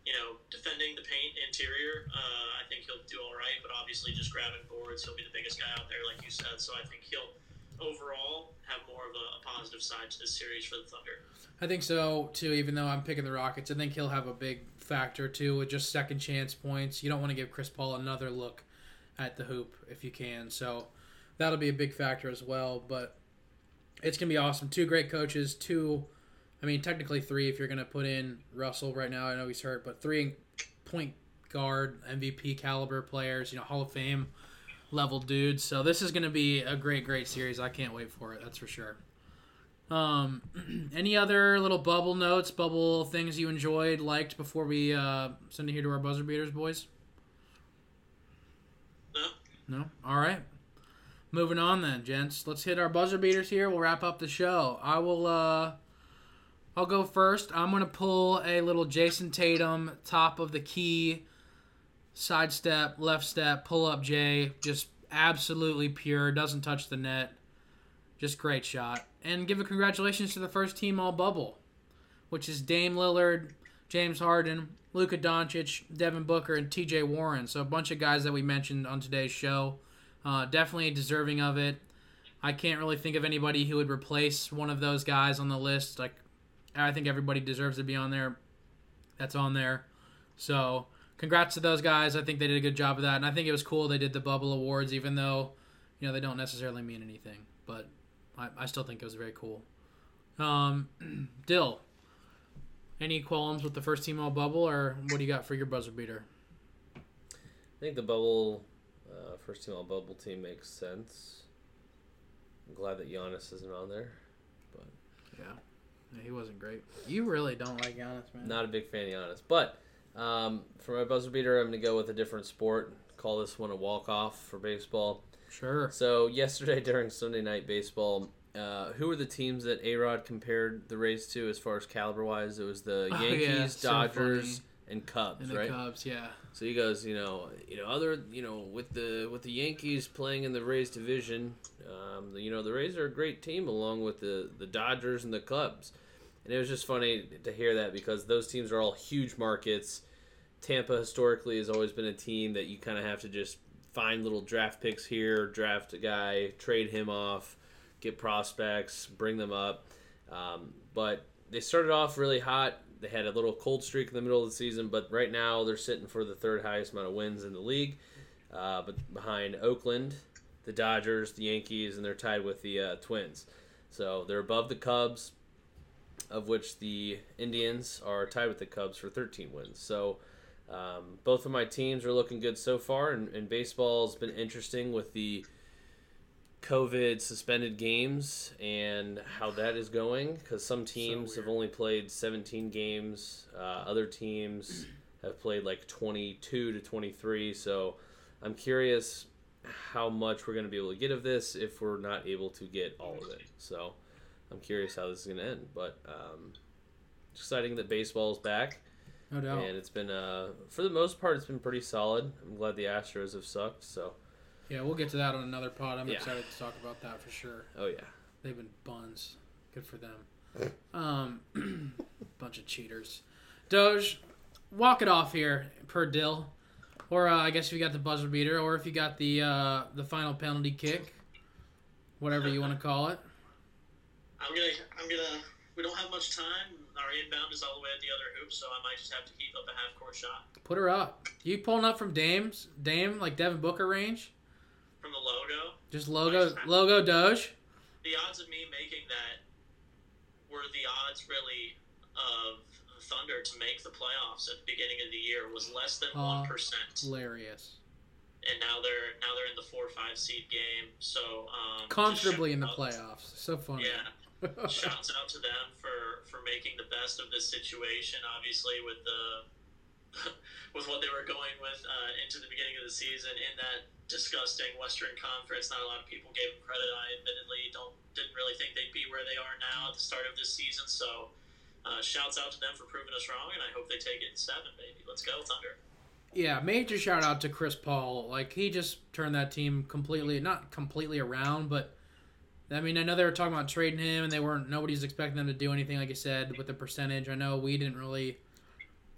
you know, defending the paint interior, uh, I think he'll do all right. But obviously, just grabbing boards, he'll be the biggest guy out there, like you said. So I think he'll overall have more of a, a positive side to this series for the Thunder. I think so too. Even though I'm picking the Rockets, I think he'll have a big factor too with just second chance points. You don't want to give Chris Paul another look at the hoop if you can. So that'll be a big factor as well. But it's gonna be awesome. Two great coaches. Two, I mean technically three if you're gonna put in Russell right now. I know he's hurt, but three point guard MVP caliber players. You know Hall of Fame level dudes. So this is gonna be a great great series. I can't wait for it. That's for sure. Um, any other little bubble notes, bubble things you enjoyed, liked before we uh, send it here to our buzzer beaters, boys? No. No. All right. Moving on then, gents. Let's hit our buzzer beaters here. We'll wrap up the show. I will. uh I'll go first. I'm gonna pull a little Jayson Tatum top of the key, side step, left step, pull up J. Just absolutely pure. Doesn't touch the net. Just great shot. And give a congratulations to the first team all bubble, which is Dame Lillard, James Harden, Luka Doncic, Devin Booker, and TJ Warren. So a bunch of guys that we mentioned on today's show. Uh, definitely deserving of it. I can't really think of anybody who would replace one of those guys on the list. Like, I think everybody deserves to be on there. That's on there. So, congrats to those guys. I think they did a good job of that, and I think it was cool they did the bubble awards, even though, you know, they don't necessarily mean anything. But I, I still think it was very cool. Um, Dyl, any qualms with the first team all bubble, or what do you got for your buzzer beater? I think the bubble, uh, first team all bubble team makes sense. I'm glad that Giannis isn't on there. Yeah. yeah, he wasn't great. You really don't like Giannis, man. Not a big fan of Giannis. But um, for my buzzer beater, I'm going to go with a different sport. Call this one a walk off for baseball. Sure. So yesterday during Sunday night baseball, uh, who were the teams that A Rod compared the Rays to as far as caliber wise? It was the Oh, yeah, Yankees, so Dodgers, funny. And Cubs, And the right? Cubs, yeah. So he goes, you know, you know, other, you know, with the with the Yankees playing in the Rays division, um, you know, the Rays are a great team along with the the Dodgers and the Cubs, and it was just funny to hear that because those teams are all huge markets. Tampa historically has always been a team that you kind of have to just find little draft picks here, draft a guy, trade him off, get prospects, bring them up. Um, but they started off really hot. They had a little cold streak in the middle of the season, but right now they're sitting for the third highest amount of wins in the league, uh, but behind Oakland, the Dodgers, the Yankees, and they're tied with the uh, Twins. So they're above the Cubs, of which the Indians are tied with the Cubs for 13 wins. So um, both of my teams are looking good so far, and, and baseball's been interesting with the COVID suspended games and how that is going because some teams have only played 17 games, uh, other teams have played like 22 to 23. So I'm curious how much we're going to be able to get of this if we're not able to get all of it. So I'm curious how this is going to end, but um, it's exciting that baseball is back. No doubt. And it's been, uh, for the most part, it's been pretty solid. I'm glad the Astros have sucked. So, Yeah, we'll get to that on another pod. I'm Yeah. excited to talk about that for sure. oh yeah, They've been buns. Good for them. Um, bunch of cheaters. Doge, walk it off here per Dyl, or uh, I guess if you got the buzzer beater, or if you got the uh, the final penalty kick, whatever you want to call it. I'm gonna, I'm gonna. We don't have much time. our inbound is all the way at the other hoop, so I might just have to keep up a half court shot Put her up. You pulling up from Dame's Dame like Devin Booker range? From the logo. Just logo logo Doge. The odds of me making that were the odds really of Thunder to make the playoffs at the beginning of the year was less than one percent, Hilarious. and now they're now they're in the four or five seed game. So um, Comfortably in the shout- playoffs. So funny. Yeah. shouts out to them for for making the best of this situation. Obviously, with the with what they were going with uh, into the beginning of the season in that disgusting Western Conference, not a lot of people gave them credit. I admittedly don't didn't really think they'd be where they are now at the start of this season. So. Uh, shouts out to them for proving us wrong, and I hope they take it in seven, baby. Let's go, Thunder. Yeah, major shout out to Chris Paul. Like he just turned that team completely not completely around, but I mean I know they were talking about trading him and they weren't nobody's expecting them to do anything like I said with the percentage. I know we didn't really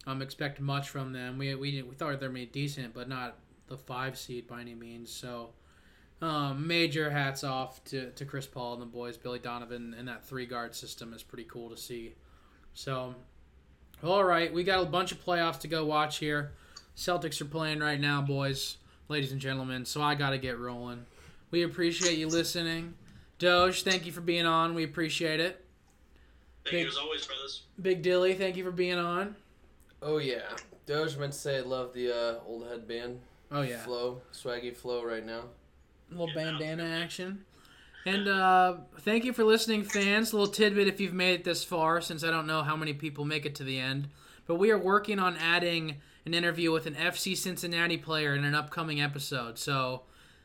um expect much from them. We we we thought they were made decent, but not the five seed by any means. So um, major hats off to, to Chris Paul and the boys, Billy Donovan, and that three guard system is pretty cool to see. So, all right, we got a bunch of playoffs to go watch here. Celtics are playing right now, boys, ladies and gentlemen. So I got to get rolling. We appreciate you listening. Doge, thank you for being on. We appreciate it. Thank Big- you as always, brothers. Big Dilly, thank you for being on. Oh yeah, Doge meant to say I love the uh, old headband Oh yeah, flow, swaggy flow right now. little bandana action. And uh, thank you for listening, fans. A little tidbit if you've made it this far, since I don't know how many people make it to the end. But we are working on adding an interview with an FC Cincinnati player in an upcoming episode. So,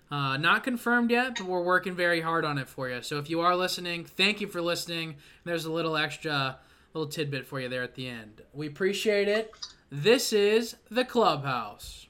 uh, not confirmed yet, but we're working very hard on it for you. So, if you are listening, thank you for listening. There's a little extra little tidbit for you there at the end. We appreciate it. This is the Clubhouse.